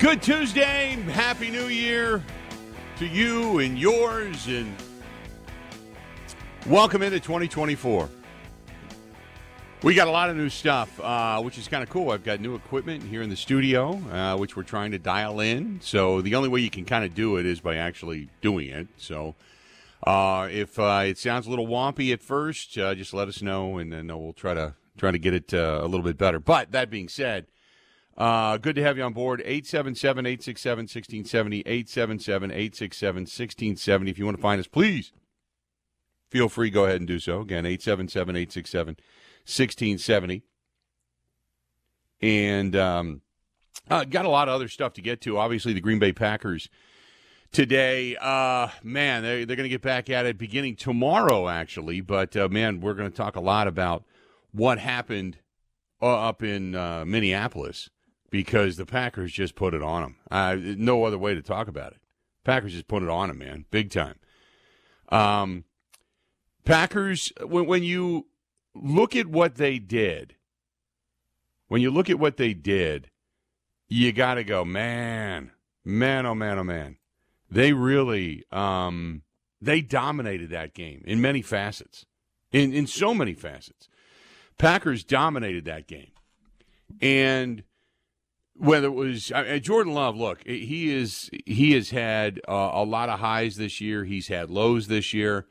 Good Tuesday. Happy New Year to you and yours. And welcome into 2024. We got a lot of new stuff, uh, which is kind of cool. I've got new equipment here in the studio, uh, which we're trying to dial in. So the only way you can kind of do it is by actually doing it. So uh, if uh, it sounds a little wompy at first, uh, just let us know, and then we'll try to try to get it uh, a little bit better. But that being said. Uh, good to have you on board. 877 867 1670. 877 867 1670. If you want to find us, please feel free. Go ahead and do so. Again, 877 867 1670. And um, uh, got a lot of other stuff to get to. Obviously, the Green Bay Packers today. Uh, man, they're, they're going to get back at it beginning tomorrow, actually. But, uh, man, we're going to talk a lot about what happened uh, up in uh, Minneapolis because the Packers just put it on them. Uh, no other way to talk about it. Packers just put it on them, man, big time. Um, Packers, when, when you look at what they did, when you look at what they did, you got to go, man, man, oh man, oh man. They really, um, they dominated that game in many facets, in in so many facets. Packers dominated that game, and whether it was I mean, Jordan Love, look, he is he has had uh, a lot of highs this year. He's had lows this year.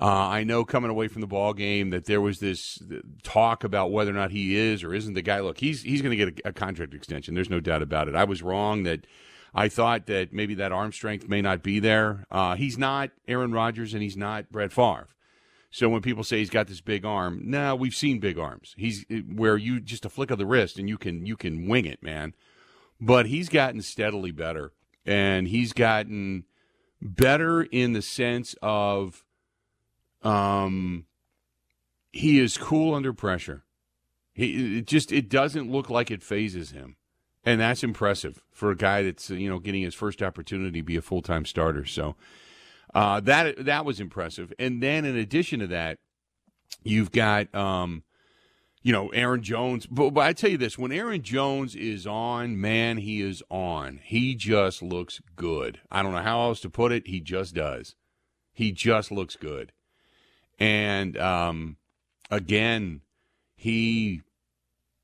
Uh, I know coming away from the ball game that there was this talk about whether or not he is or isn't the guy. Look, he's he's going to get a, a, contract extension. There's no doubt about it. I was wrong that I thought that maybe that arm strength may not be there. Uh, he's not Aaron Rodgers and he's not Brett Favre. So when people say he's got this big arm, now nah, we've seen big arms. He's where you just a flick of the wrist and you can you can wing it, man. But he's gotten steadily better, and he's gotten better in the sense of, um, he is cool under pressure. He it just it doesn't look like it phases him, and that's impressive for a guy that's you know getting his first opportunity to be a full time starter. So. Uh, that that was impressive. And then in addition to that, you've got um, you know Aaron Jones. But, but I tell you this: when Aaron Jones is on, man, he is on. He just looks good. I don't know how else to put it. He just does. He just looks good. And um, again, he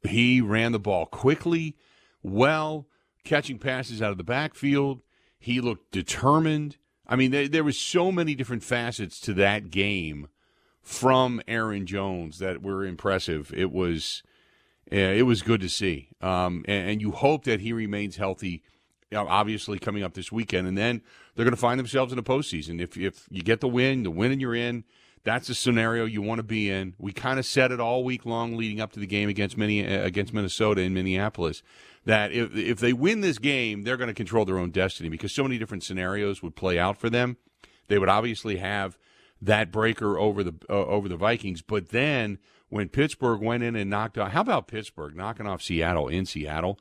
he ran the ball quickly, well, catching passes out of the backfield. He looked determined. I mean, there, there was so many different facets to that game from Aaron Jones that were impressive. It was it was good to see, um, and, and, you hope that he remains healthy. Obviously, coming up this weekend, and then they're going to find themselves in a postseason. If if you get the win, the win, and you're in. That's the scenario you want to be in. We kind of said it all week long leading up to the game against Mini, against Minnesota in Minneapolis that if if they win this game, they're going to control their own destiny because so many different scenarios would play out for them. They would obviously have that breaker over the uh, over the Vikings, but then when Pittsburgh went in and knocked off, how about Pittsburgh knocking off Seattle in Seattle?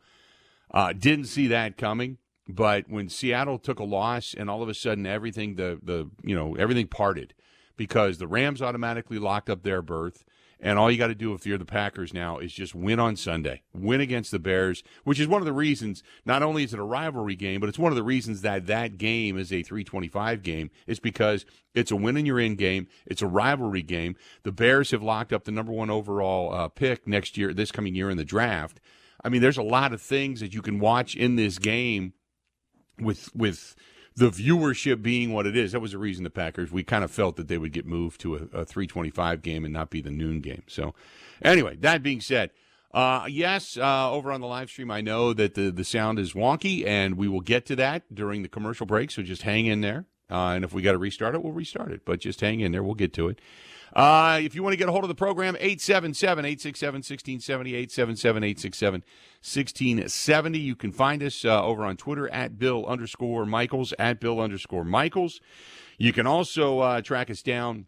Uh, didn't see that coming. But when Seattle took a loss and all of a sudden everything the the you know everything parted because the Rams automatically locked up their berth and all you got to do if you're the Packers now is just win on Sunday, win against the Bears, which is one of the reasons. Not only is it a rivalry game, but it's one of the reasons that that game is a 325 game. It's because it's a win and you're in game. It's a rivalry game. The Bears have locked up the number one overall uh, pick next year, this coming year in the draft. I mean, there's a lot of things that you can watch in this game with with the viewership being what it is, that was the reason the Packers, we kind of felt that they would get moved to a, a 325 game and not be the noon game. So, anyway, that being said, uh, yes, uh, over on the live stream, I know that the, the sound is wonky, and we will get to that during the commercial break. So just hang in there. Uh, and if we got to restart it, we'll restart it. But just hang in there. We'll get to it. Uh, if you want to get a hold of the program, 877 867 1670, 877 867 1670. You can find us uh, over on Twitter at Bill underscore Michaels, at Bill underscore Michaels. You can also uh, track us down.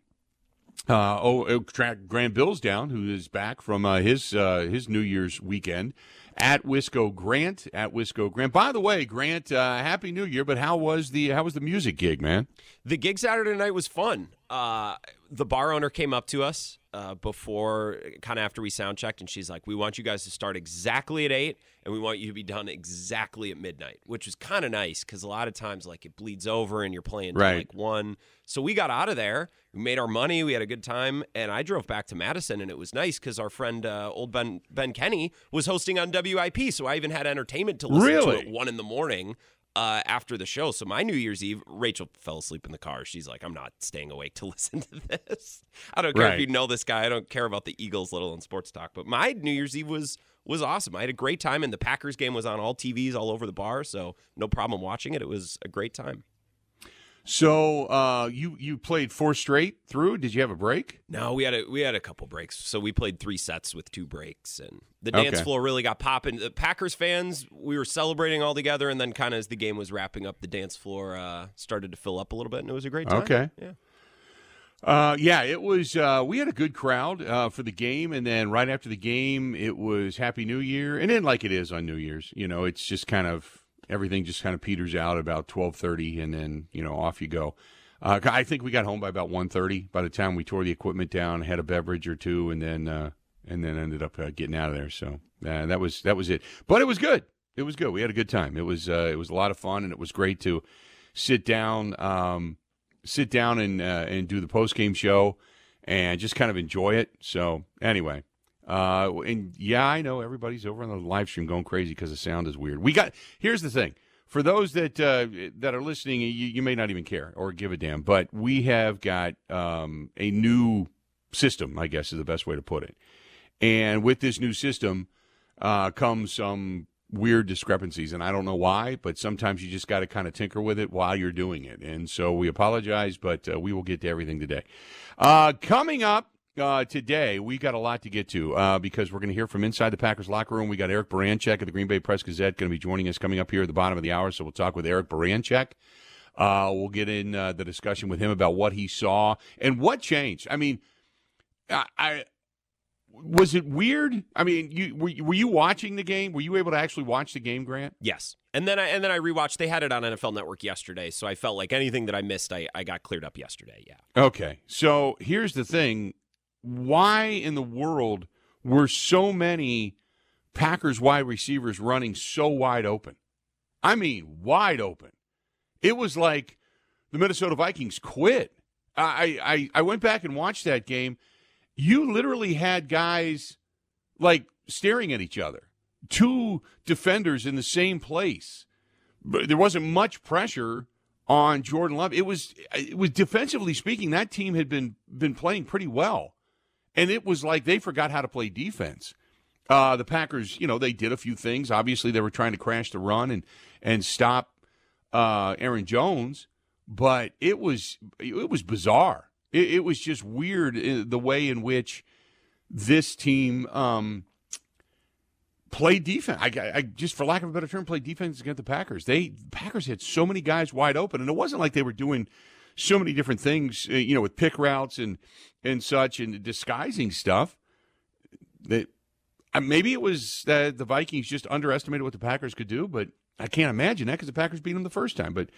Uh, oh, oh, track Grant Bills down, who is back from uh, his uh, his New Year's weekend at Wisco Grant at Wisco Grant. By the way, Grant, uh, happy New Year! But how was the how was the music gig, man? The gig Saturday night was fun. Uh, the bar owner came up to us uh, before, kind of after we sound checked, and she's like, "We want you guys to start exactly at eight, and we want you to be done exactly at midnight," which was kind of nice because a lot of times, like, it bleeds over and you're playing till, Right. like one. So we got out of there, we made our money, we had a good time, and I drove back to Madison, and it was nice because our friend uh, old Ben Ben Kenny was hosting on WIP, so I even had entertainment to listen to Really? at one in the morning uh, after the show. So my New Year's Eve, Rachel fell asleep in the car. She's like, I'm not staying awake to listen to this. I don't care Right. if you know this guy. I don't care about the Eagles little in sports talk. But my New Year's Eve was was awesome. I had a great time, and the Packers game was on all TVs all over the bar, so no problem watching it. It was a great time. So uh, you you played four straight through. Did you have a break? No, we had a we had a couple breaks. So we played three sets with two breaks, and the dance Okay. floor really got popping. The Packers fans, we were celebrating all together, and then kind of as the game was wrapping up, the dance floor uh, started to fill up a little bit, and it was a great time. Okay. yeah. Uh, yeah, it was. Uh, we had a good crowd uh, for the game, and then right after the game, it was Happy New Year, and then like it is on New Year's, you know, it's just kind of everything just kind of peters out about twelve thirty, and then you know off you go. Uh, I think we got home by about 1.30 by the time we tore the equipment down, had a beverage or two, and then uh, and then ended up uh, getting out of there. So uh, that was that was it. But it was good. It was good. We had a good time. It was uh, it was a lot of fun, and it was great to sit down. Um, sit down and uh, and do the post game show and just kind of enjoy it. So anyway, uh, and yeah, I know everybody's over on the live stream going crazy because the sound is weird. We got here's the thing for those that uh, that are listening, you, you may not even care or give a damn, but we have got um, a new system. I guess is the best way to put it. And with this new system uh, comes some weird discrepancies, and I don't know why, but sometimes you just got to kind of tinker with it while you're doing it. And so we apologize, but uh, we will get to everything today. Uh, coming up. Uh, today we got a lot to get to uh, because we're going to hear from inside the Packers locker room. We got Eric Baranczyk of the Green Bay Press Gazette going to be joining us coming up here at the bottom of the hour. So we'll talk with Eric Baranczyk. Uh, we'll get in uh, the discussion with him about what he saw and what changed. I mean, I, I was it weird? I mean, you were, you- were you watching the game? Were you able to actually watch the game, Grant? Yes. And then I and then I rewatched. They had it on NFL Network yesterday, so I felt like anything that I missed, I, I got cleared up yesterday. Yeah. Okay. So here's the thing. Why in the world were so many Packers wide receivers running so wide open? I mean, wide open. It was like the Minnesota Vikings quit. I, I, I went back and watched that game. You literally had guys like staring at each other, two defenders in the same place. But there wasn't much pressure on Jordan Love. It was it was defensively speaking, that team had been been playing pretty well, and it was like they forgot how to play defense. Uh, the Packers, you know, they did a few things. Obviously, they were trying to crash the run and and stop uh, Aaron Jones, but it was it was bizarre. It, it was just weird uh, the way in which this team um, played defense. I, I- I just, for lack of a better term, played defense against the Packers. They Packers had so many guys wide open, and it wasn't like they were doing so many different things, uh, you know, with pick routes and and such and disguising stuff. That uh, maybe it was that the Vikings just underestimated what the Packers could do, but I can't imagine that because the Packers beat them the first time. But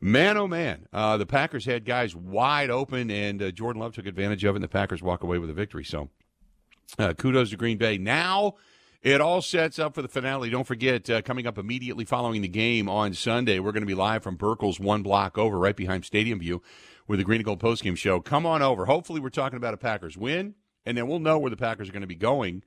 man, oh man, uh, the Packers had guys wide open, and uh, Jordan Love took advantage of it, and the Packers walk away with a victory. So uh, kudos to Green Bay. Now it all sets up for the finale. Don't forget, uh, coming up immediately following the game on Sunday, we're going to be live from Burkle's one block over, right behind Stadium View, with the Green and Gold postgame show. Come on over. Hopefully, we're talking about a Packers win, and then we'll know where the Packers are going to be going.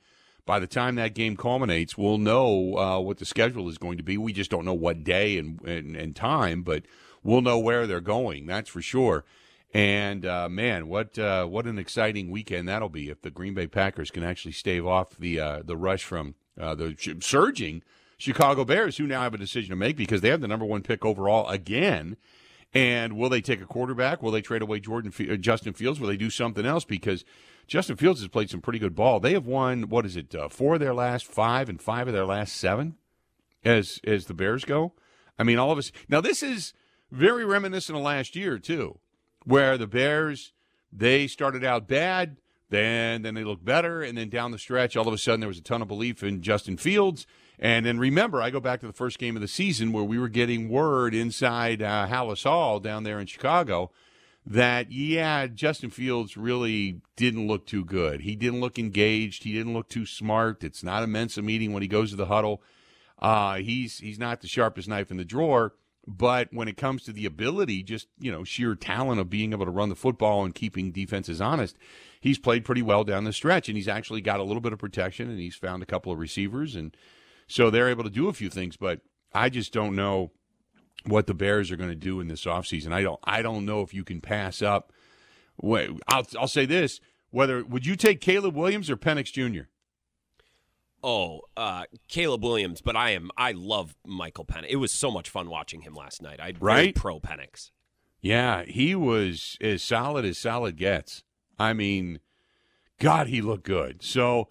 By the time that game culminates, we'll know uh, what the schedule is going to be. We just don't know what day and, and, and time, but we'll know where they're going. That's for sure. And uh, man, what uh, what an exciting weekend that'll be if the Green Bay Packers can actually stave off the uh, the rush from uh, the surging Chicago Bears, who now have a decision to make because they have the number one pick overall again. And will they take a quarterback? Will they trade away Jordan uh, Justin Fields? Will they do something else? Because Justin Fields has played some pretty good ball. They have won what is it? Uh, four of their last five and five of their last seven, as as the Bears go. I mean, all of us. Now this is very reminiscent of last year too, where the Bears they started out bad, then then they looked better, and then down the stretch, all of a sudden there was a ton of belief in Justin Fields. And then remember, I go back to the first game of the season where we were getting word inside uh, Halas Hall down there in Chicago that yeah, Justin Fields really didn't look too good. He didn't look engaged. He didn't look too smart. It's not a Mensa meeting when he goes to the huddle. Uh, he's he's not the sharpest knife in the drawer. But when it comes to the ability, just you know, sheer talent of being able to run the football and keeping defenses honest, he's played pretty well down the stretch, and he's actually got a little bit of protection, and he's found a couple of receivers, and so they're able to do a few things. But I just don't know what the Bears are going to do in this offseason. I don't I don't know if you can pass up. Wait, I'll I'll say this: whether would you take Caleb Williams or Penix Jr. Oh, uh, Caleb Williams, but I am I love Michael Penix. It was so much fun watching him last night. I right pro Penix. Yeah, he was as solid as solid gets. I mean, God, he looked good. So,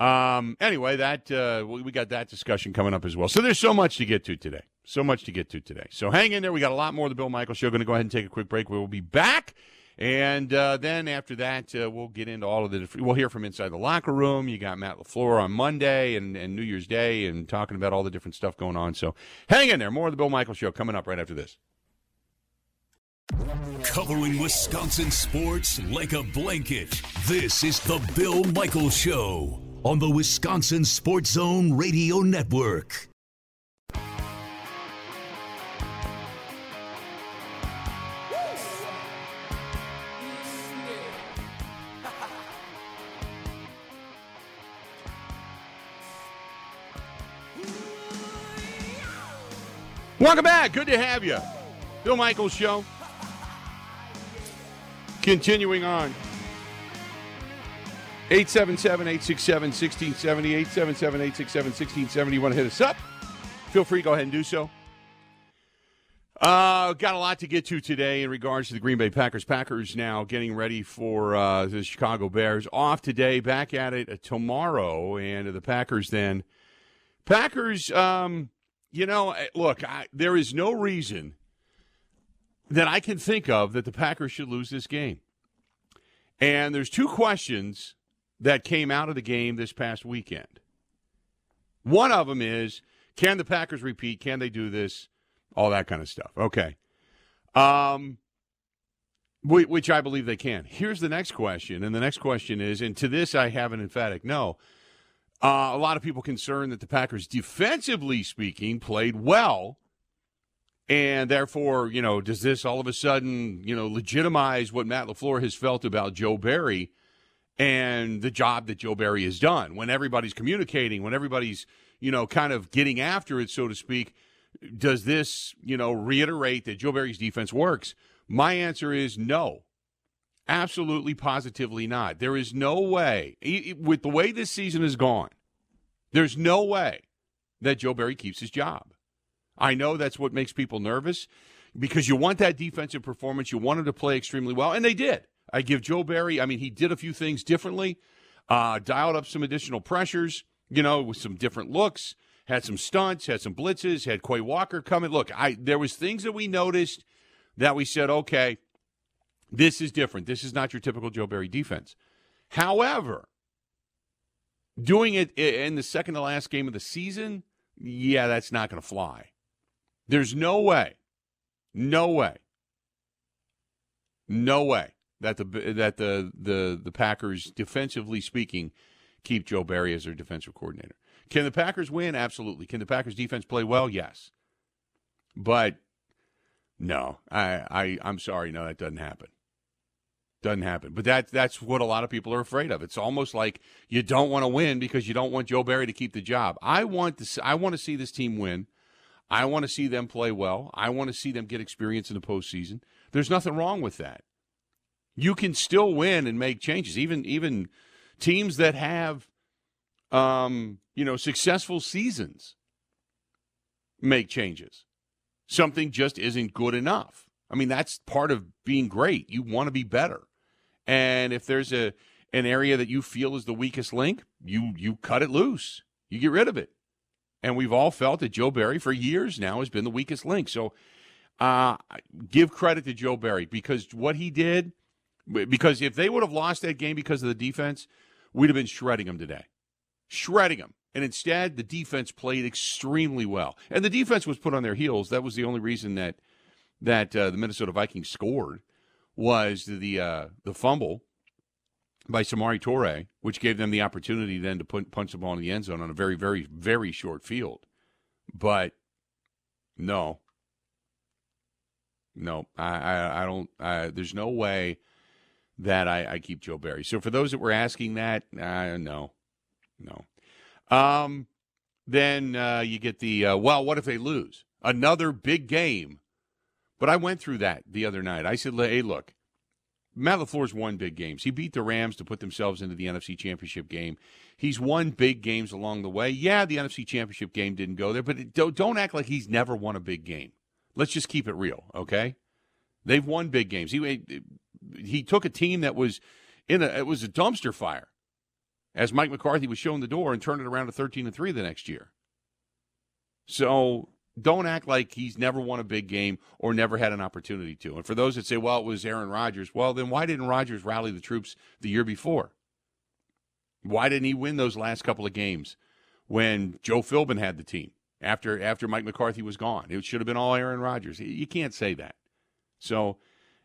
um, anyway, that uh, we got that discussion coming up as well. So there's so much to get to today. So much to get to today. So hang in there. We got a lot more of the Bill Michael Show. Going to go ahead and take a quick break. We will be back. And uh, then after that, uh, we'll get into all of the. We'll hear from inside the locker room. You got Matt LaFleur on Monday and, and New Year's Day, and talking about all the different stuff going on. So hang in there. More of the Bill Michael Show coming up right after this. Covering Wisconsin sports like a blanket. This is the Bill Michael Show on the Wisconsin Sports Zone Radio Network. Welcome back. Good to have you. Bill Michaels Show. Continuing on. 877 867 1670. 877 867 1670. You want to hit us up? Feel free, go ahead and do so. Uh, got a lot to get to today in regards to the Green Bay Packers. Packers now getting ready for uh, the Chicago Bears. Off today, back at it tomorrow. And the Packers then. Packers, um, you know, look, I, there is no reason that I can think of that the Packers should lose this game. And there's two questions that came out of the game this past weekend. One of them is can the Packers repeat? Can they do this? All that kind of stuff. Okay. Um, which I believe they can. Here's the next question. And the next question is, and to this I have an emphatic no. Uh, a lot of people concerned that the Packers, defensively speaking, played well. And therefore, you know, does this all of a sudden, you know, legitimize what Matt LaFleur has felt about Joe Barry and the job that Joe Barry has done? When everybody's communicating, when everybody's, you know, kind of getting after it, so to speak, does this, you know, reiterate that Joe Barry's defense works? My answer is no. Absolutely, positively not. There is no way, with the way this season has gone, there's no way that Joe Barry keeps his job. I know that's what makes people nervous because you want that defensive performance. You want him to play extremely well, and they did. I give Joe Barry, I mean, he did a few things differently, uh, dialed up some additional pressures, you know, with some different looks, had some stunts, had some blitzes, had Quay Walker coming. Look, I there was things that we noticed that we said, okay, this is different. This is not your typical Joe Barry defense. However, doing it in the second to last game of the season, yeah, that's not going to fly. There's no way, no way, no way that the that the the the Packers, defensively speaking, keep Joe Barry as their defensive coordinator. Can the Packers win? Absolutely. Can the Packers defense play well? Yes. But no, I, I I'm sorry, no, that doesn't happen. Doesn't happen. But that that's what a lot of people are afraid of. It's almost like you don't want to win because you don't want Joe Barry to keep the job. I want to I want to see this team win. I want to see them play well. I want to see them get experience in the postseason. There's nothing wrong with that. You can still win and make changes. Even even teams that have um, you know, successful seasons make changes. Something just isn't good enough. I mean, that's part of being great. You want to be better. And if there's a an area that you feel is the weakest link, you you cut it loose. You get rid of it. And we've all felt that Joe Barry for years now has been the weakest link. So uh, give credit to Joe Barry because what he did, because if they would have lost that game because of the defense, we'd have been shredding them today. Shredding them. And instead, the defense played extremely well. And the defense was put on their heels. That was the only reason that that uh, the Minnesota Vikings scored was the uh, the fumble by Samori Toure, which gave them the opportunity then to put, punch the ball in the end zone on a very, very, very short field. But no, no, I, I, I don't. I, there's no way that I, I, keep Joe Barry. So for those that were asking that, uh, no, no. Um, then uh, you get the uh, well. What if they lose another big game? But I went through that the other night. I said, "Hey, look, Matt LaFleur's won big games. He beat the Rams to put themselves into the NFC Championship game. He's won big games along the way. Yeah, the NFC Championship game didn't go there, but it, don't, don't act like he's never won a big game. Let's just keep it real, okay? They've won big games. He he took a team that was in a it was a dumpster fire as Mike McCarthy was showing the door and turned it around to 13 and 3 the next year. So don't act like he's never won a big game or never had an opportunity to. And for those that say, well, it was Aaron Rodgers, well, then why didn't Rodgers rally the troops the year before? Why didn't he win those last couple of games when Joe Philbin had the team after after Mike McCarthy was gone? It should have been all Aaron Rodgers. You can't say that. So,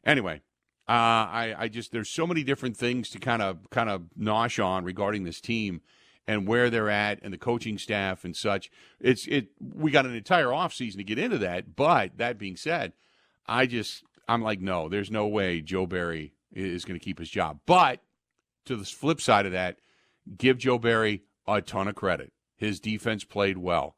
anyway, uh, I I just there's so many different things to kind of kind of nosh on regarding this team and where they're at and the coaching staff and such. It's it we got an entire offseason to get into that, but that being said, I just I'm like no, there's no way Joe Barry is going to keep his job. But to the flip side of that, give Joe Barry a ton of credit. His defense played well.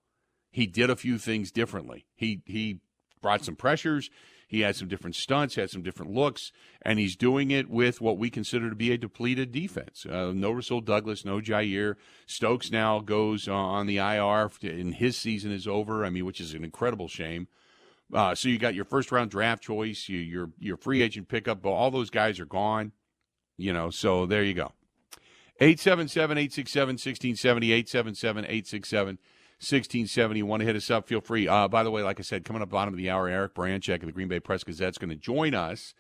He did a few things differently. He he brought some pressures. He had some different stunts, had some different looks, and he's doing it with what we consider to be a depleted defense. Uh, no Rasul Douglas, no Jaire. Stokes now goes on the IR, and his season is over. I mean, which is an incredible shame. Uh, so you got your first round draft choice, you, your your free agent pickup, but all those guys are gone. You know, so there you go. 877 867 1670, 877 867 1670. Want to hit us up? Feel free. Uh, by the way, like I said, coming up bottom of the hour, Eric Baranczyk of the Green Bay Press Gazette is going to join us.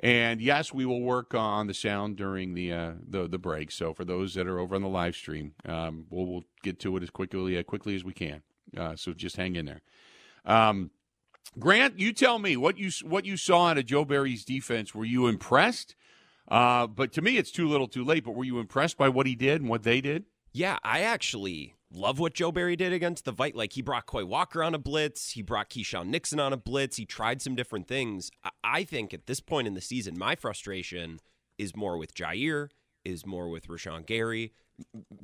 And yes, we will work on the sound during the uh, the the break. So for those that are over on the live stream, um, we'll, we'll get to it as quickly as quickly as we can. Uh, so just hang in there. Um, Grant, you tell me what you what you saw out of Joe Barry's defense. Were you impressed? Uh, but to me, it's too little, too late. But were you impressed by what he did and what they did? Yeah, I actually love what Joe Barry did against the Vikes. Like he brought Quay Walker on a blitz, he brought Keisean Nixon on a blitz, he tried some different things. I think at this point in the season, my frustration is more with Jaire, is more with Rashan Gary,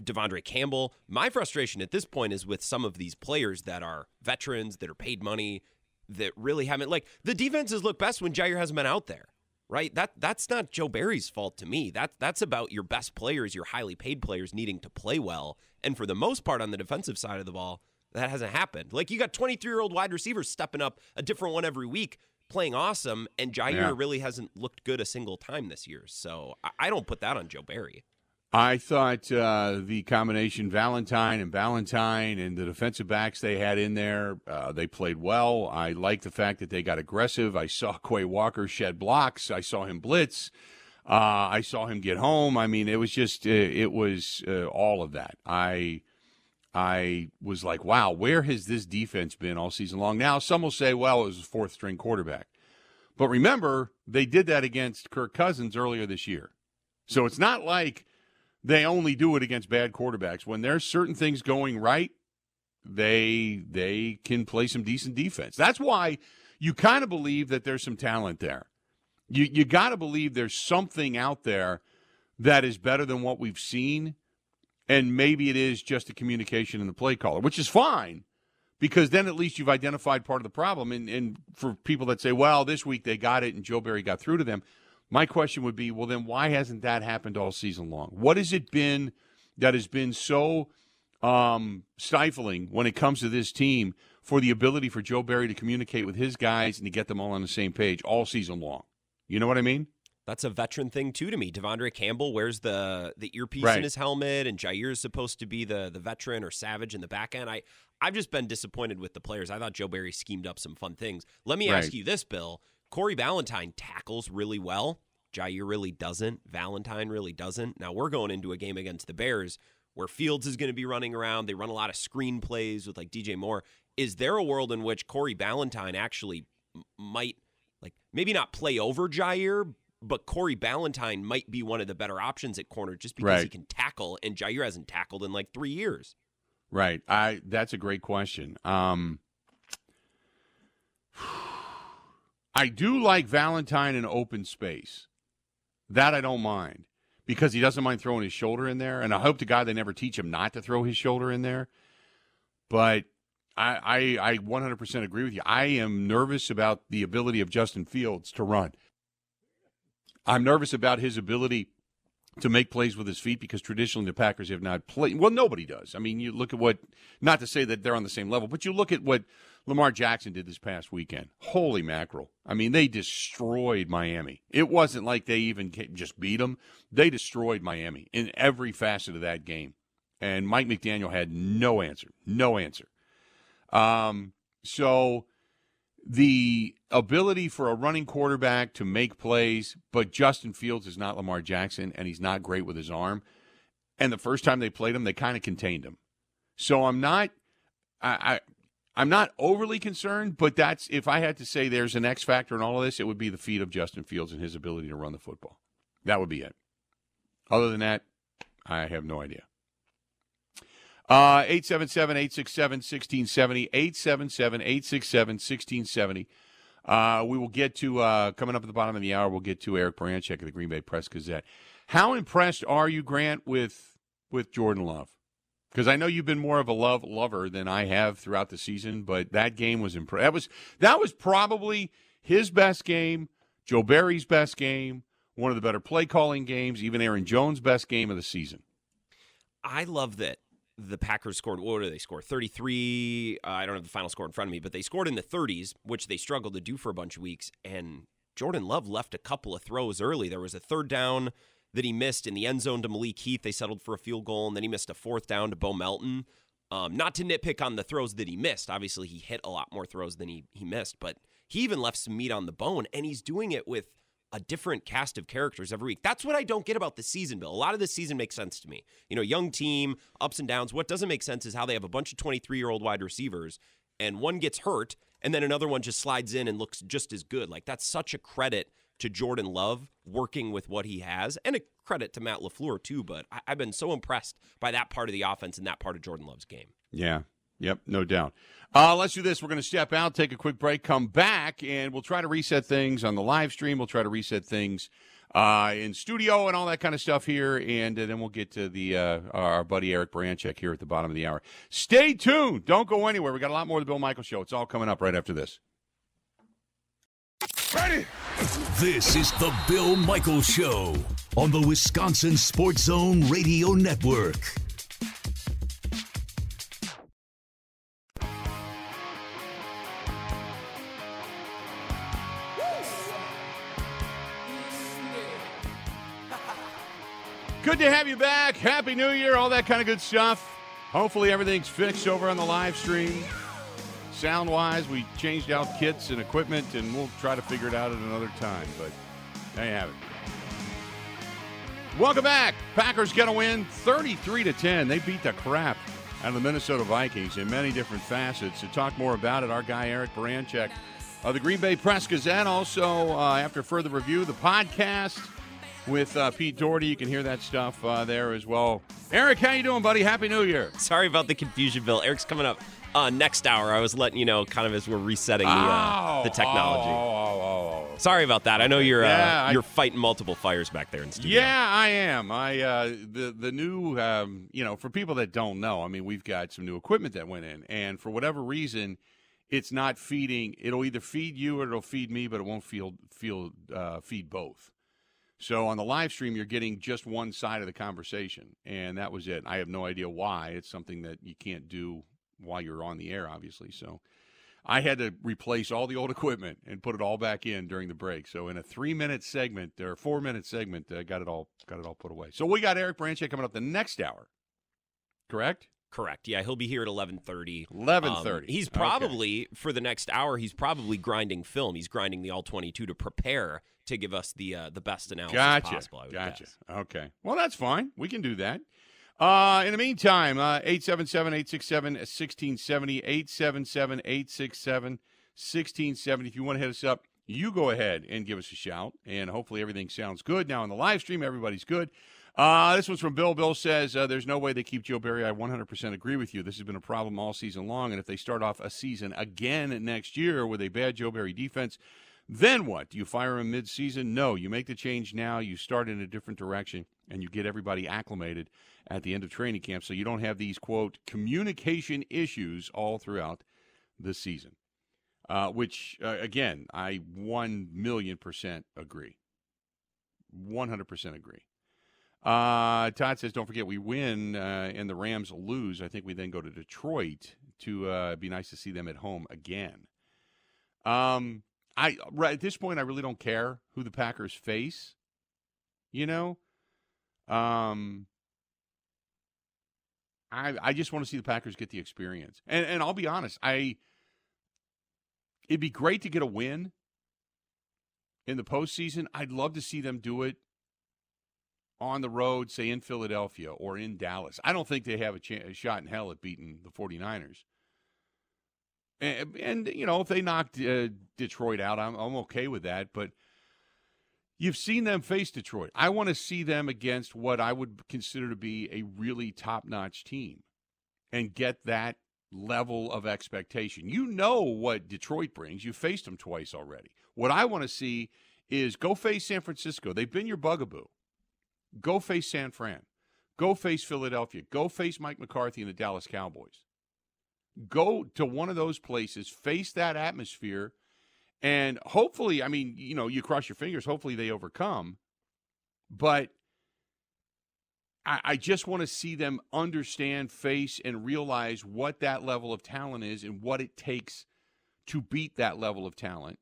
De'Vondre Campbell. My frustration at this point is with some of these players that are veterans, that are paid money, that really haven't like the defenses look best when Jaire hasn't been out there right? That that's not Joe Barry's fault to me. That that's about your best players, your highly paid players needing to play well. And for the most part on the defensive side of the ball, that hasn't happened. Like you got 23-year-old wide receivers stepping up a different one every week, playing awesome, and Jaire yeah. really hasn't looked good a single time this year. So I, I don't put that on Joe Barry. I thought uh, the combination Valentine and Valentine and the defensive backs they had in there, uh, they played well. I like the fact that they got aggressive. I saw Quay Walker shed blocks. I saw him blitz. Uh, I saw him get home. I mean, it was just uh, it was uh, all of that. I I was like, wow, where has this defense been all season long? Now some will say, well, it was a fourth string quarterback, but remember they did that against Kirk Cousins earlier this year. So it's not like they only do it against bad quarterbacks. When there's certain things going right, they they can play some decent defense. That's why you kind of believe that there's some talent there. You you got to believe there's something out there that is better than what we've seen, and maybe it is just a communication in the play caller, which is fine because then at least you've identified part of the problem. And, and for people that say, well, this week they got it and Joe Barry got through to them, my question would be, well, then why hasn't that happened all season long? What has it been that has been so um, stifling when it comes to this team for the ability for Joe Barry to communicate with his guys and to get them all on the same page all season long? You know what I mean? That's a veteran thing too to me. De'Vondre Campbell wears the the earpiece right. in his helmet, and Jaire is supposed to be the the veteran or savage in the back end. I I've just been disappointed with the players. I thought Joe Barry schemed up some fun things. Let me right. ask you this, Bill. Corey Ballentine tackles really well. Jaire really doesn't. Valentine really doesn't. Now we're going into a game against the Bears where Fields is going to be running around. They run a lot of screen plays with like DJ Moore. Is there a world in which Corey Ballentine actually might like maybe not play over Jaire, but Corey Ballentine might be one of the better options at corner just because he can tackle, and Jaire hasn't tackled in like three years. Right. I that's a great question. Um I do like Valentine in open space. That I don't mind because he doesn't mind throwing his shoulder in there, and I hope to God they never teach him not to throw his shoulder in there. But I I, I 100% agree with you. I am nervous about the ability of Justin Fields to run. I'm nervous about his ability to make plays with his feet because traditionally the Packers have not played. Well, nobody does. I mean, you look at what, not to say that they're on the same level, but you look at what Lamar Jackson did this past weekend. Holy mackerel. I mean, they destroyed Miami. It wasn't like they even just beat them, they destroyed Miami in every facet of that game. And Mike McDaniel had no answer. No answer. Um, so the ability for a running quarterback to make plays, but Justin Fields is not Lamar Jackson, and he's not great with his arm. And the first time they played him, they kind of contained him. So I'm not, I, I, I'm not overly concerned. But that's if I had to say there's an X factor in all of this, it would be the feet of Justin Fields and his ability to run the football. That would be it. Other than that, I have no idea. Uh, 877 867 1670. 877 867 1670. Uh, we will get to, uh, coming up at the bottom of the hour, we'll get to Eric Branchek of the Green Bay Press Gazette. How impressed are you, Grant, with, with Jordan Love? Because I know you've been more of a love lover than I have throughout the season, but that game was impressive. That was, that was probably his best game, Joe Barry's best game, one of the better play calling games, even Aaron Jones' best game of the season. I love that the Packers scored. What did they score? 33. Uh, I don't have the final score in front of me, but they scored in the 30s, which they struggled to do for a bunch of weeks. And Jordan Love left a couple of throws early. There was a third down that he missed in the end zone to Malik Heath. They settled for a field goal, and then he missed a fourth down to Bo Melton. Um, not to nitpick on the throws that he missed. Obviously, he hit a lot more throws than he, he missed, but he even left some meat on the bone, and he's doing it with a different cast of characters every week. That's what I don't get about the season, Bill. A lot of this season makes sense to me. You know, young team, ups and downs. What doesn't make sense is how they have a bunch of 23 year old wide receivers, and one gets hurt, and then another one just slides in and looks just as good. Like, that's such a credit to Jordan Love working with what he has, and a credit to Matt LaFleur, too. But I- I've been so impressed by that part of the offense and that part of Jordan Love's game. Yeah. Yep, no doubt. Uh, let's do this. We're going to step out, take a quick break, come back, and we'll try to reset things on the live stream. We'll try to reset things uh, in studio and all that kind of stuff here, and uh, then we'll get to the uh, our buddy Eric Branchek here at the bottom of the hour. Stay tuned. Don't go anywhere. We got a lot more of the Bill Michael Show. It's all coming up right after this. Ready? This is the Bill Michael Show on the Wisconsin Sports Zone Radio Network. To have you back. Happy New Year, all that kind of good stuff. Hopefully, everything's fixed over on the live stream. Sound wise, we changed out kits and equipment, and we'll try to figure it out at another time. But there you have it. Welcome back. Packers get a win 33 to 10. They beat the crap out of the Minnesota Vikings in many different facets. To talk more about it, our guy Eric Baranczyk of the Green Bay Press Gazette. Also, uh, after further review, the podcast with uh, Pete Dougherty. You can hear that stuff uh, there as well. Eric, how you doing, buddy? Happy New Year. Sorry about the confusion, Bill. Eric's coming up uh, next hour. I was letting you know, kind of as we're resetting the uh, Oh, the technology. Oh, oh, oh, oh. Sorry about that. I know you're Yeah, uh, you're fighting multiple fires back there in studio. Yeah, I am. I uh, the the new um, you know for people that don't know, I mean we've got some new equipment that went in, and for whatever reason, it's not feeding. It'll either feed you or it'll feed me, but it won't feel feel uh, feed both. So on the live stream, you're getting just one side of the conversation, and that was it. I have no idea why. It's something that you can't do while you're on the air, obviously. So I had to replace all the old equipment and put it all back in during the break. So in a three minute segment or four minute segment, uh, got it all got it all put away. So we got Eric Branchek coming up the next hour. Correct? Correct. Yeah, he'll be here at eleven thirty. Eleven thirty. Um, he's probably for the next hour. He's probably grinding film. He's grinding the all twenty two to prepare to give us the uh, the best analysis Gotcha. possible. I would Gotcha. guess. Okay. Well, that's fine. We can do that. Uh, in the meantime, uh, 877 867 1670, 877 867 1670. If you want to hit us up, you go ahead and give us a shout, and hopefully everything sounds good. Now, in the live stream, everybody's good. Uh, this one's from Bill. Bill says, uh, There's no way they keep Joe Barry. I 100% agree with you. This has been a problem all season long. And if they start off a season again next year with a bad Joe Barry defense, then what? Do you fire him mid-season? No. You make the change now. You start in a different direction, and you get everybody acclimated at the end of training camp so you don't have these, quote, communication issues all throughout the season. Uh, which, uh, again, I 1 million percent agree. 100% agree. Uh, Todd says, don't forget, we win uh, and the Rams lose. I think we then go to Detroit to uh, be nice to see them at home again. Um, I right at this point, I really don't care who the Packers face. You know, um, I I just want to see the Packers get the experience, and and I'll be honest, I it'd be great to get a win in the postseason. I'd love to see them do it on the road, say in Philadelphia or in Dallas. I don't think they have a, ch- a shot in hell at beating the 49ers. And, and you know, if they knocked uh, Detroit out, I'm, I'm okay with that. But you've seen them face Detroit. I want to see them against what I would consider to be a really top notch team and get that level of expectation. You know what Detroit brings. You faced them twice already. What I want to see is go face San Francisco. They've been your bugaboo. Go face San Fran. Go face Philadelphia. Go face Mike McCarthy and the Dallas Cowboys. Go to one of those places, face that atmosphere, and hopefully, I mean, you know, you cross your fingers, hopefully they overcome. But I, I just want to see them understand, face, and realize what that level of talent is and what it takes to beat that level of talent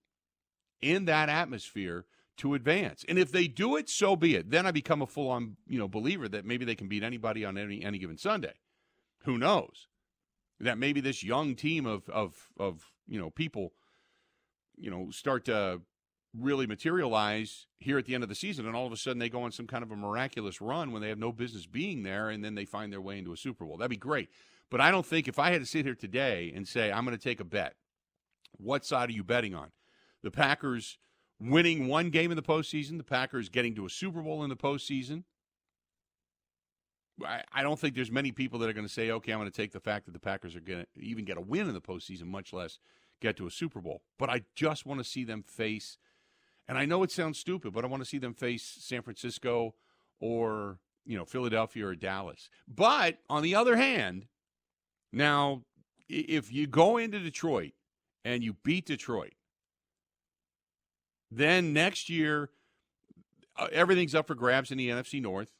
in that atmosphere to advance. And if they do it, so be it. Then I become a full on, you know, believer that maybe they can beat anybody on any any given Sunday. Who knows? That maybe this young team of of of, you know, people you know, start to really materialize here at the end of the season and all of a sudden they go on some kind of a miraculous run when they have no business being there and then they find their way into a Super Bowl. That'd be great. But I don't think if I had to sit here today and say I'm going to take a bet, what side are you betting on? The Packers winning one game in the postseason, the Packers getting to a Super Bowl in the postseason. I, I don't think there's many people that are going to say, okay, I'm going to take the fact that the Packers are going to even get a win in the postseason, much less get to a Super Bowl. But I just want to see them face, and I know it sounds stupid, but I want to see them face San Francisco or, you know, Philadelphia or Dallas. But on the other hand, now, if you go into Detroit and you beat Detroit, then next year, uh, everything's up for grabs in the NFC North.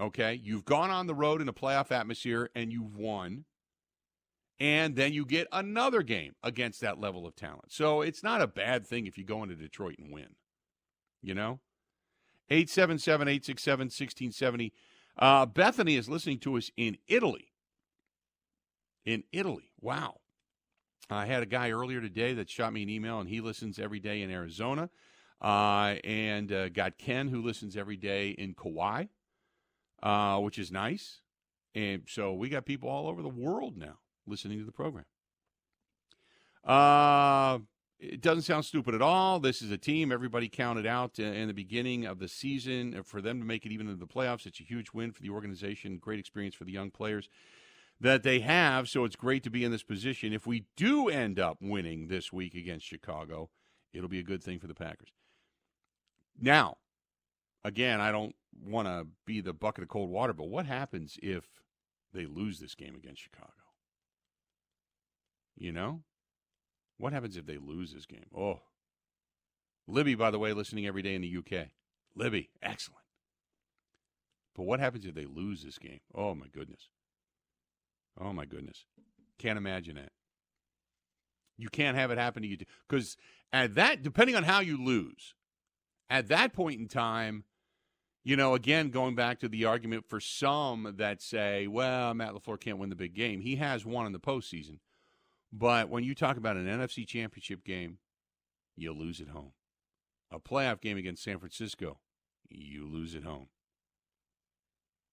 Okay. You've gone on the road in a playoff atmosphere and you've won. And then you get another game against that level of talent. So it's not a bad thing if you go into Detroit and win. You know? 877 867 1670. Uh, Bethany is listening to us in Italy. In Italy. Wow. I had a guy earlier today that shot me an email, and he listens every day in Arizona. Uh, and uh, got Ken, who listens every day in Kauai, uh, which is nice. And so we got people all over the world now listening to the program. Uh, it doesn't sound stupid at all. This is a team everybody counted out in the beginning of the season. For them to make it even into the playoffs, it's a huge win for the organization. Great experience for the young players that they have. So it's great to be in this position. If we do end up winning this week against Chicago, it'll be a good thing for the Packers. Now, again, I don't want to be the bucket of cold water, but what happens if they lose this game against Chicago? You know? What happens if they lose this game? Oh. Libby, by the way, listening every day in the UK. Libby, excellent. But what happens if they lose this game? Oh, my goodness. Oh, my goodness. Can't imagine that. You can't have it happen to you. Because at that, depending on how you lose, at that point in time, you know, again, going back to the argument for some that say, well, Matt LaFleur can't win the big game. He has won in the postseason. But when you talk about an NFC championship game, you lose at home. A playoff game against San Francisco, you lose at home.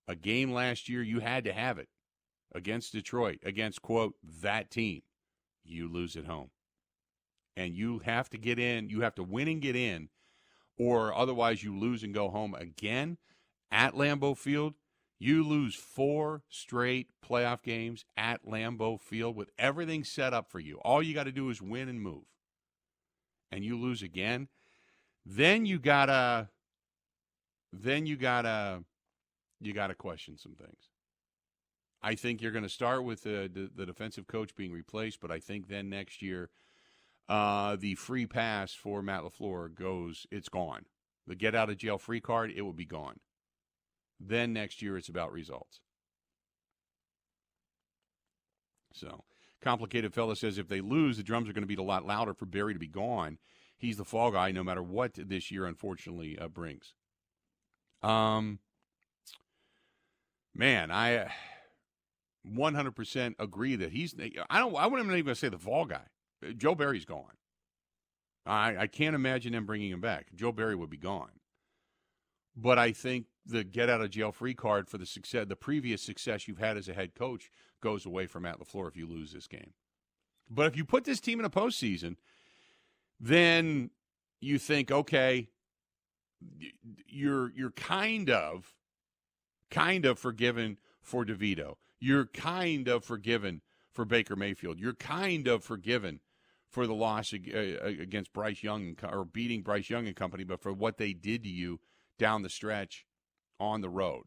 A game last year, you had to have it against Detroit, against, quote, that team. You lose at home. and you have to get in. You have to win and get in, or otherwise you lose and go home again at Lambeau Field. You lose four straight playoff games at Lambeau Field with everything set up for you. All you got to do is win and move. And you lose again. Then you gotta then you gotta you gotta question some things. I think you're going to start with the, the, the defensive coach being replaced, but I think then next year uh, the free pass for Matt LaFleur goes, it's gone. The get out of jail free card, it will be gone. Then next year, it's about results. So, complicated fella says if they lose, the drums are going to beat a lot louder for Barry to be gone. He's the fall guy, no matter what this year unfortunately uh, brings. Um, man, I 100% agree that he's. I don't. I wouldn't even say the fall guy. Uh, Joe Barry's gone. I I can't imagine them bringing him back. Joe Barry would be gone. But I think the get out of jail free card for the success, the previous success you've had as a head coach, goes away from Matt Lafleur if you lose this game. But if you put this team in a postseason, then you think, okay, you're you're kind of kind of forgiven for DeVito. You're kind of forgiven for Baker Mayfield. You're kind of forgiven for the loss uh, uh, against Bryce Young or beating Bryce Young and company, but for what they did to you down the stretch on the road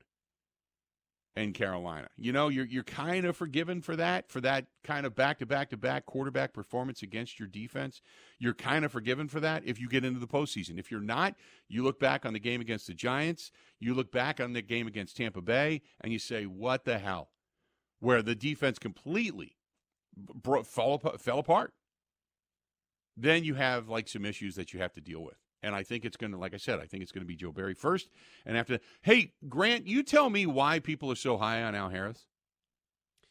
in Carolina. You know, you're you're kind of forgiven for that, for that kind of back to back to back quarterback performance against your defense. You're kind of forgiven for that if you get into the postseason. If you're not, you look back on the game against the Giants, you look back on the game against Tampa Bay, and you say, "What the hell?" Where the defense completely bro- fell, fell apart. Then you have like some issues that you have to deal with. And I think it's going to, like I said, I think it's going to be Joe Barry first. And after, hey, Grant, you tell me why people are so high on Al Harris.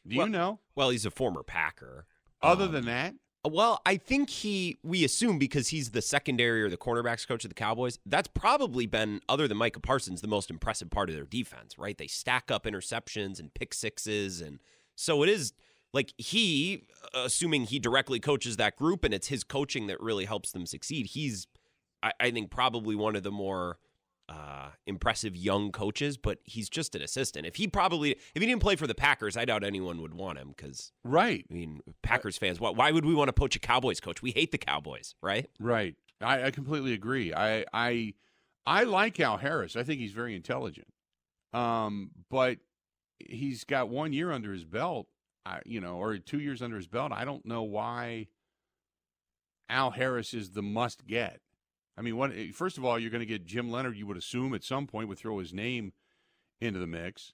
Do well, you know? Well, he's a former Packer. Other um, than that? Well, I think he, we assume because he's the secondary or the cornerbacks coach of the Cowboys, that's probably been, other than Micah Parsons, the most impressive part of their defense, right? They stack up interceptions and pick sixes. And so it is like he, assuming he directly coaches that group and it's his coaching that really helps them succeed, he's I, I think probably one of the more uh, impressive young coaches, but he's just an assistant. If he probably if he didn't play for the Packers, I doubt anyone would want him because right. I mean, Packers fans, why, why would we want to poach a Cowboys coach? We hate the Cowboys, right? Right. I, I completely agree. I I I like Al Harris. I think he's very intelligent. Um, but he's got one year under his belt. I, you know, or two years under his belt. I don't know why Al Harris is the must get. I mean, what, eh, first of all, you're going to get Jim Leonhard, you would assume at some point would throw his name into the mix.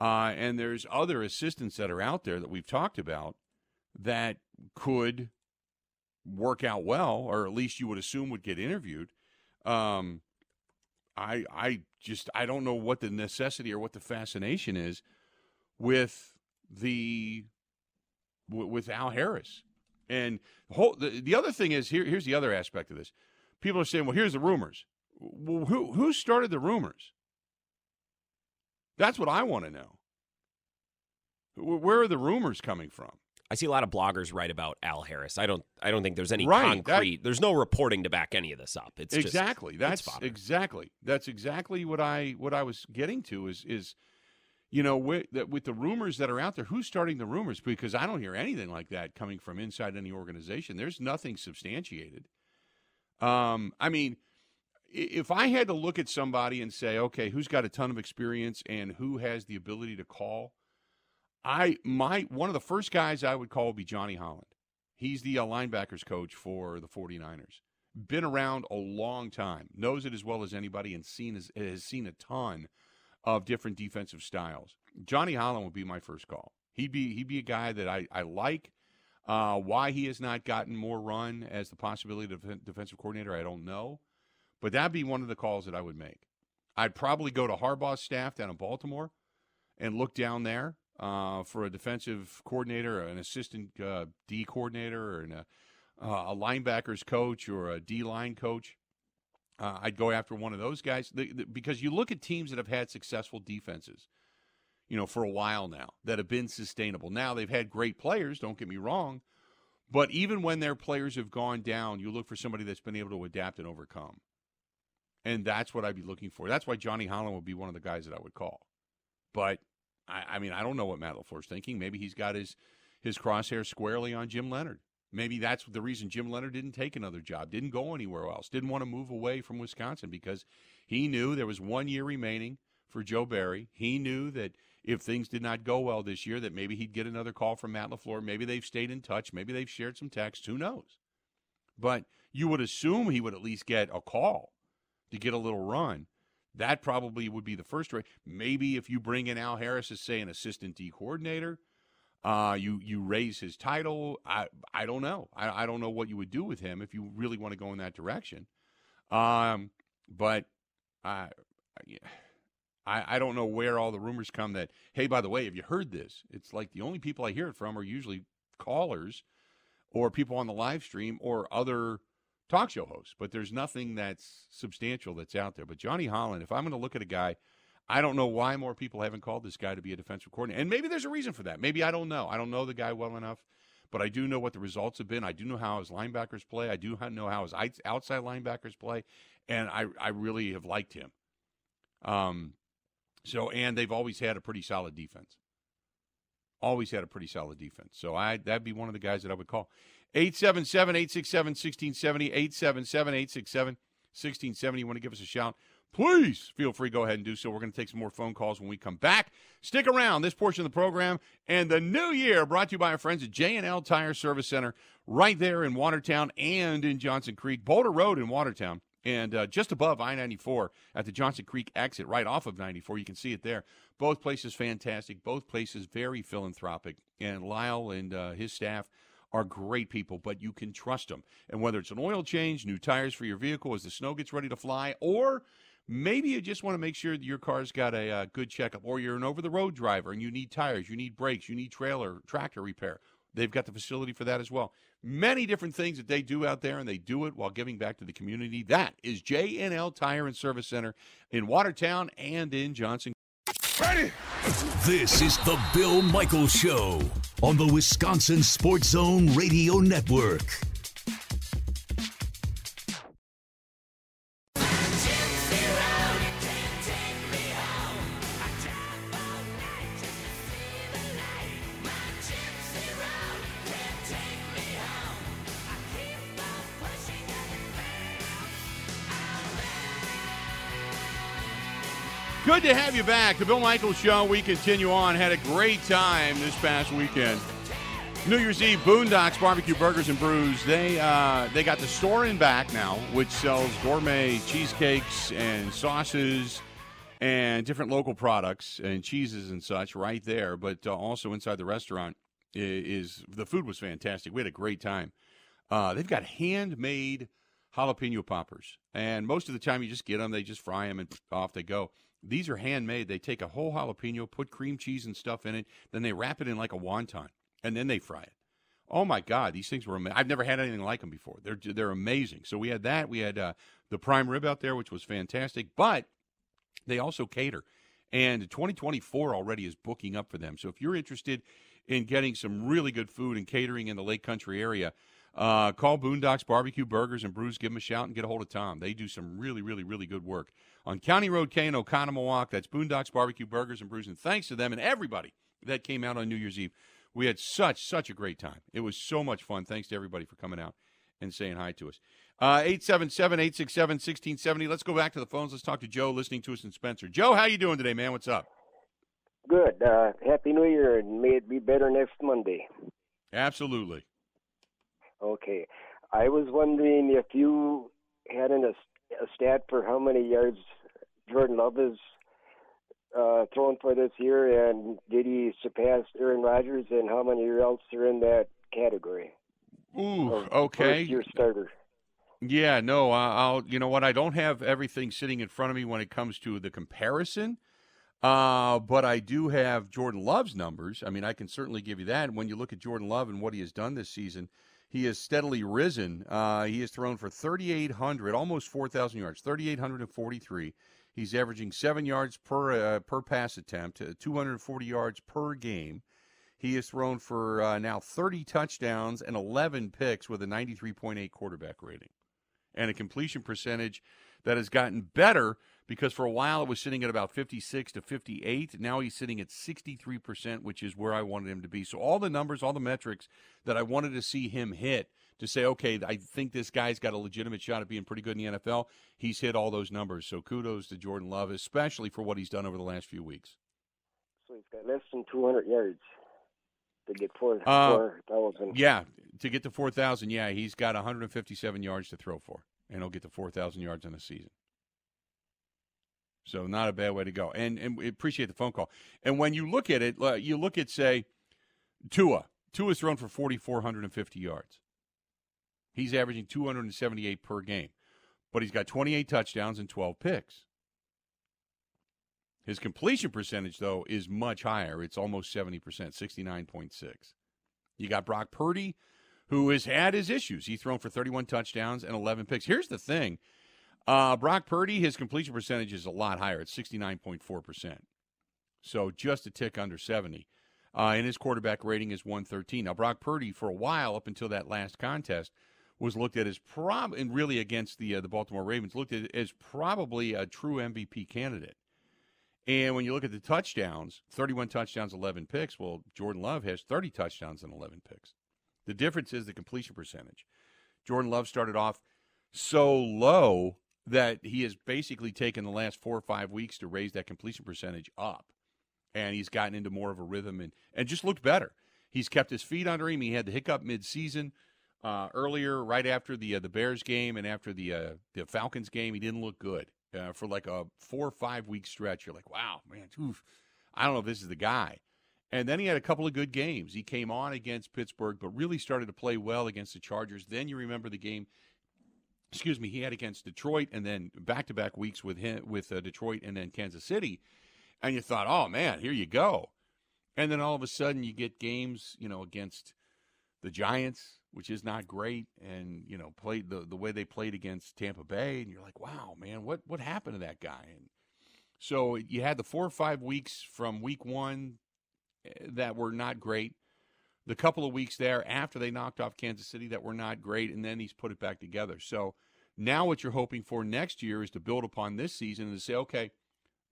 Uh, and there's other assistants that are out there that we've talked about that could work out well, or at least you would assume would get interviewed. Um, I I just I don't know what the necessity or what the fascination is with the with Al Harris. And the, whole, the, the other thing is here here's the other aspect of this people are saying, well, here's the rumors. Well, who, who started the rumors? That's what I want to know. Where are the rumors coming from? I see a lot of bloggers write about Al Harris. I don't. I don't think there's any right, concrete. That, there's no reporting to back any of this up. It's exactly just, that's exactly that's exactly what I what I was getting to is is you know with, with the rumors that are out there. Who's starting the rumors? Because I don't hear anything like that coming from inside any organization. There's nothing substantiated. Um, I mean, if I had to look at somebody and say, okay, who's got a ton of experience and who has the ability to call, I my one of the first guys I would call would be Johnny Holland. He's the uh, linebackers coach for the 49ers. Been around a long time, knows it as well as anybody, and seen as, has seen a ton of different defensive styles. Johnny Holland would be my first call. He'd be he'd be a guy that I, I like. Uh, why he has not gotten more run as the possibility of defensive coordinator, I don't know. But that'd be one of the calls that I would make. I'd probably go to Harbaugh's staff down in Baltimore and look down there uh, for a defensive coordinator, an assistant uh, D coordinator, or an, uh, a linebackers coach or a D line coach. Uh, I'd go after one of those guys the, the, because you look at teams that have had successful defenses you know, for a while now that have been sustainable. Now they've had great players, don't get me wrong, But even when their players have gone down, you look for somebody that's been able to adapt and overcome. And that's what I'd be looking for. That's why Johnny Holland would be one of the guys that I would call. But I, I mean, I don't know what Matt LaFleur's thinking. Maybe he's got his his crosshair squarely on Jim Leonhard. Maybe that's the reason Jim Leonhard didn't take another job, didn't go anywhere else, didn't want to move away from Wisconsin because he knew there was one year remaining for Joe Barry. He knew that if things did not go well this year, that maybe he'd get another call from Matt LaFleur. Maybe they've stayed in touch. Maybe they've shared some texts. Who knows? But you would assume he would at least get a call to get a little run. That probably would be the first rate. Maybe if you bring in Al Harris as, say, an assistant D coordinator, uh, you you raise his title. I I don't know. I, I don't know what you would do with him if you really want to go in that direction. Um, but I, I I don't know where all the rumors come that hey, by the way, have you heard this? It's like the only people I hear it from are usually callers or people on the live stream or other talk show hosts. But there's nothing that's substantial that's out there. But Johnny Holland, if I'm going to look at a guy I don't know why more people haven't called this guy to be a defensive coordinator. And maybe there's a reason for that. Maybe I don't know. I don't know the guy well enough, but I do know what the results have been. I do know how his linebackers play. I do know how his outside linebackers play, and I I really have liked him. Um, so and they've always had a pretty solid defense. Always had a pretty solid defense. So I that'd be one of the guys that I would call. 877-867-1670, 877-867-1670. You want to give us a shout? Please feel free go ahead and do so. We're going to take some more phone calls when we come back. Stick around. This portion of the program and the new year brought to you by our friends at J&L Tire Service Center right there in Watertown and in Johnson Creek, Boulder Road in Watertown. And uh, just above I 94 at the Johnson Creek exit, right off of 94. You can see it there. Both places fantastic. Both places very philanthropic. And Lyle and uh, his staff are great people, but you can trust them. And whether it's an oil change, new tires for your vehicle as the snow gets ready to fly, or Maybe you just want to make sure that your car's got a, a uh, good checkup, or you're an over the road driver and you need tires, you need brakes, you need trailer, tractor repair. They've got the facility for that as well. Many different things that they do out there, and they do it while giving back to the community. That is JNL Tire and Service Center in Watertown and in Johnson. Ready? This is the Bill Michaels Show on the Wisconsin Sports Zone Radio Network. You back. The Bill Michaels Show. We continue on. Had a great time this past weekend. New Year's Eve, Boondocks Barbecue Burgers and Brews. They uh, they got the store in back now, which sells gourmet cheesecakes and sauces and different local products and cheeses and such right there. But uh, also inside the restaurant is, the food was fantastic. We had a great time. Uh, they've got handmade jalapeno poppers, and most of the time you just get them, they just fry them and off they go. These are handmade. They take a whole jalapeno, put cream cheese and stuff in it, then they wrap it in like a wonton, and then they fry it. Oh my God, these things were amazing. I've never had anything like them before. They're they're amazing. So we had that. We had uh, the prime rib out there, which was fantastic. But they also cater, and 2024 already is booking up for them. So if you're interested in getting some really good food and catering in the Lake Country area, uh, call Boondocks Barbecue Burgers and Brews. Give them a shout and get a hold of Tom. They do some really, really, really good work on County Road K in Oconomowoc. That's Boondocks Barbecue Burgers and Brews. And thanks to them and everybody that came out on New Year's Eve. We had such, such a great time. It was so much fun. Thanks to everybody for coming out and saying hi to us. Uh, 877 867 1670. Let's go back to the phones. Let's talk to Joe listening to us in Spencer. Joe, how you doing today, man? What's up? Good. Uh, Happy New Year, and may it be better next Monday. Absolutely. Okay. I was wondering if you had an, a, a stat for how many yards Jordan Love is uh, thrown for this year, and did he surpass Aaron Rodgers, and how many else are in that category? Ooh, okay. Your starter. Yeah, no, I'll. You know what? I don't have everything sitting in front of me when it comes to the comparison, uh, but I do have Jordan Love's numbers. I mean, I can certainly give you that. When you look at Jordan Love and what he has done this season, he has steadily risen. Uh, he has thrown for 3,800, almost 4,000 yards, 3,843. He's averaging seven yards per uh, per pass attempt, uh, 240 yards per game. He has thrown for uh, now 30 touchdowns and 11 picks with a 93.8 quarterback rating and a completion percentage that has gotten better because for a while it was sitting at about 56 to 58. Now he's sitting at 63%, which is where I wanted him to be. So all the numbers, all the metrics that I wanted to see him hit to say, okay, I think this guy's got a legitimate shot at being pretty good in the NFL, he's hit all those numbers. So kudos to Jordan Love, especially for what he's done over the last few weeks. So he's got less than 200 yards to get four Uh, four thousand. Yeah, to get to 4,000, yeah, he's got 157 yards to throw for, and he'll get to 4,000 yards in a season. So not a bad way to go. And and we appreciate the phone call. And when you look at it, you look at say Tua. Tua's thrown for 4,450 yards. He's averaging 278 per game, but he's got 28 touchdowns and 12 picks. His completion percentage, though, is much higher. It's almost 70%, 69.6. You got Brock Purdy, who has had his issues. He's thrown for 31 touchdowns and 11 picks. Here's the thing uh, Brock Purdy, his completion percentage is a lot higher. It's 69.4%. So just a tick under 70. Uh, and his quarterback rating is 113. Now, Brock Purdy, for a while, up until that last contest, was looked at as prob and really against the uh, the Baltimore Ravens, looked at as probably a true MVP candidate. And when you look at the touchdowns, 31 touchdowns, 11 picks. Well, Jordan Love has 30 touchdowns and 11 picks. The difference is the completion percentage. Jordan Love started off so low that he has basically taken the last four or five weeks to raise that completion percentage up. And he's gotten into more of a rhythm and, and just looked better. He's kept his feet under him. He had the hiccup midseason uh, earlier, right after the uh, the Bears game and after the uh, the Falcons game. He didn't look good uh, for like a four or five week stretch. You're like, wow, man, oof, I don't know if this is the guy. And then he had a couple of good games. He came on against Pittsburgh, but really started to play well against the Chargers. Then you remember the game excuse me, he had against Detroit, and then back to back weeks with him with uh, Detroit and then Kansas City, and you thought, oh man, here you go, and then all of a sudden you get games, you know, against the Giants, which is not great, and you know, played the the way they played against Tampa Bay, and you're like, wow, man, what what happened to that guy? And so you had the four or five weeks from week one eh, that were not great the couple of weeks there after they knocked off Kansas City that were not great, and then he's put it back together. So now what you're hoping for next year is to build upon this season and to say, okay,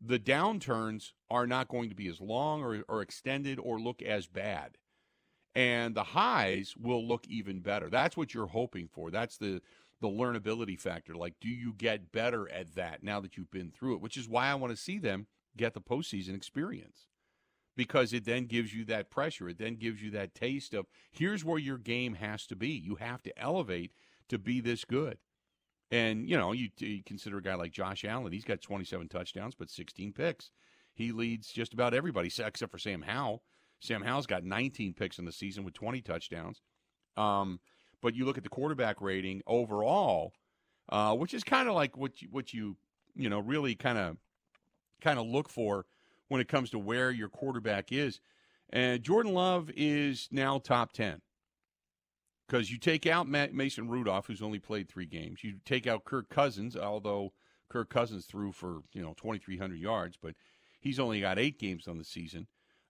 the downturns are not going to be as long or, or extended or look as bad. And the highs will look even better. That's what you're hoping for. That's the the learnability factor. Like, do you get better at that now that you've been through it? Which is why I want to see them get the postseason experience because it then gives you that pressure. It then gives you that taste of here's where your game has to be. You have to elevate to be this good. And, you know, you, you, consider a guy like Josh Allen. He's got 27 touchdowns, but 16 picks. He leads just about everybody except for Sam Howell. Sam Howell's got 19 picks in the season with 20 touchdowns. Um, but you look at the quarterback rating overall, uh, which is kind of like what you, what you you know really kind of kind of look for when it comes to where your quarterback is. And Jordan Love is now top 10 because you take out Matt Mason Rudolph, who's only played three games. You take out Kirk Cousins, although Kirk Cousins threw for you know 2,300 yards, but he's only got eight games on the season.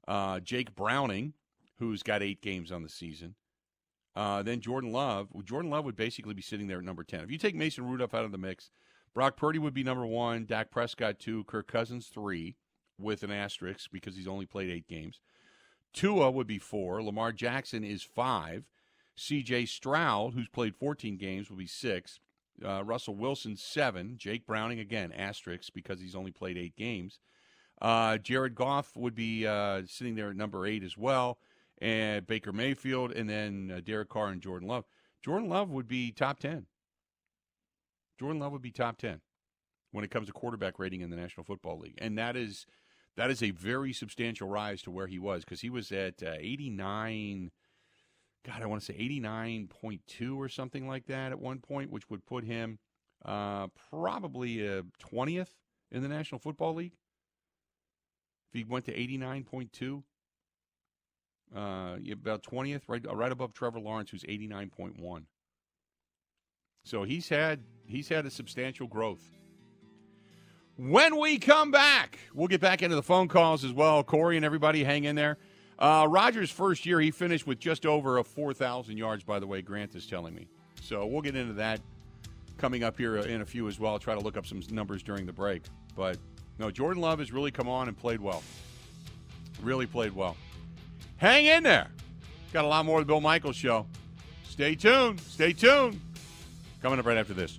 Uh, Jake Browning, who's got eight games on the season. Uh, then Jordan Love. Well, Jordan Love would basically be sitting there at number 10. If you take Mason Rudolph out of the mix, Brock Purdy would be number one, Dak Prescott two, Kirk Cousins three, with an asterisk because he's only played eight games. Tua would be four. Lamar Jackson is five. C.J. Stroud, who's played 14 games, will be six. Uh, Russell Wilson seven. Jake Browning again asterisk because he's only played eight games. Uh, Jared Goff would be uh, sitting there at number eight as well, and Baker Mayfield, and then uh, Derek Carr and Jordan Love. Jordan Love would be top ten. Jordan Love would be top ten when it comes to quarterback rating in the National Football League, and that is that is a very substantial rise to where he was because he was at uh, 89 god i want to say 89.2 or something like that at one point which would put him uh, probably uh, 20th in the national football league. If he went to 89.2 uh, about 20th right right above trevor lawrence who's 89.1 so he's had he's had a substantial growth when we come back, we'll get back into the phone calls as well. Corey and everybody, hang in there. Uh, Rodgers' first year, he finished with just over a 4,000 yards, by the way, Grant is telling me. So we'll get into that coming up here in a few as well. I'll try to look up some numbers during the break. But no, Jordan Love has really come on and played well. Really played well. Hang in there. Got a lot more of the Bill Michaels show. Stay tuned. Stay tuned. Coming up right after this.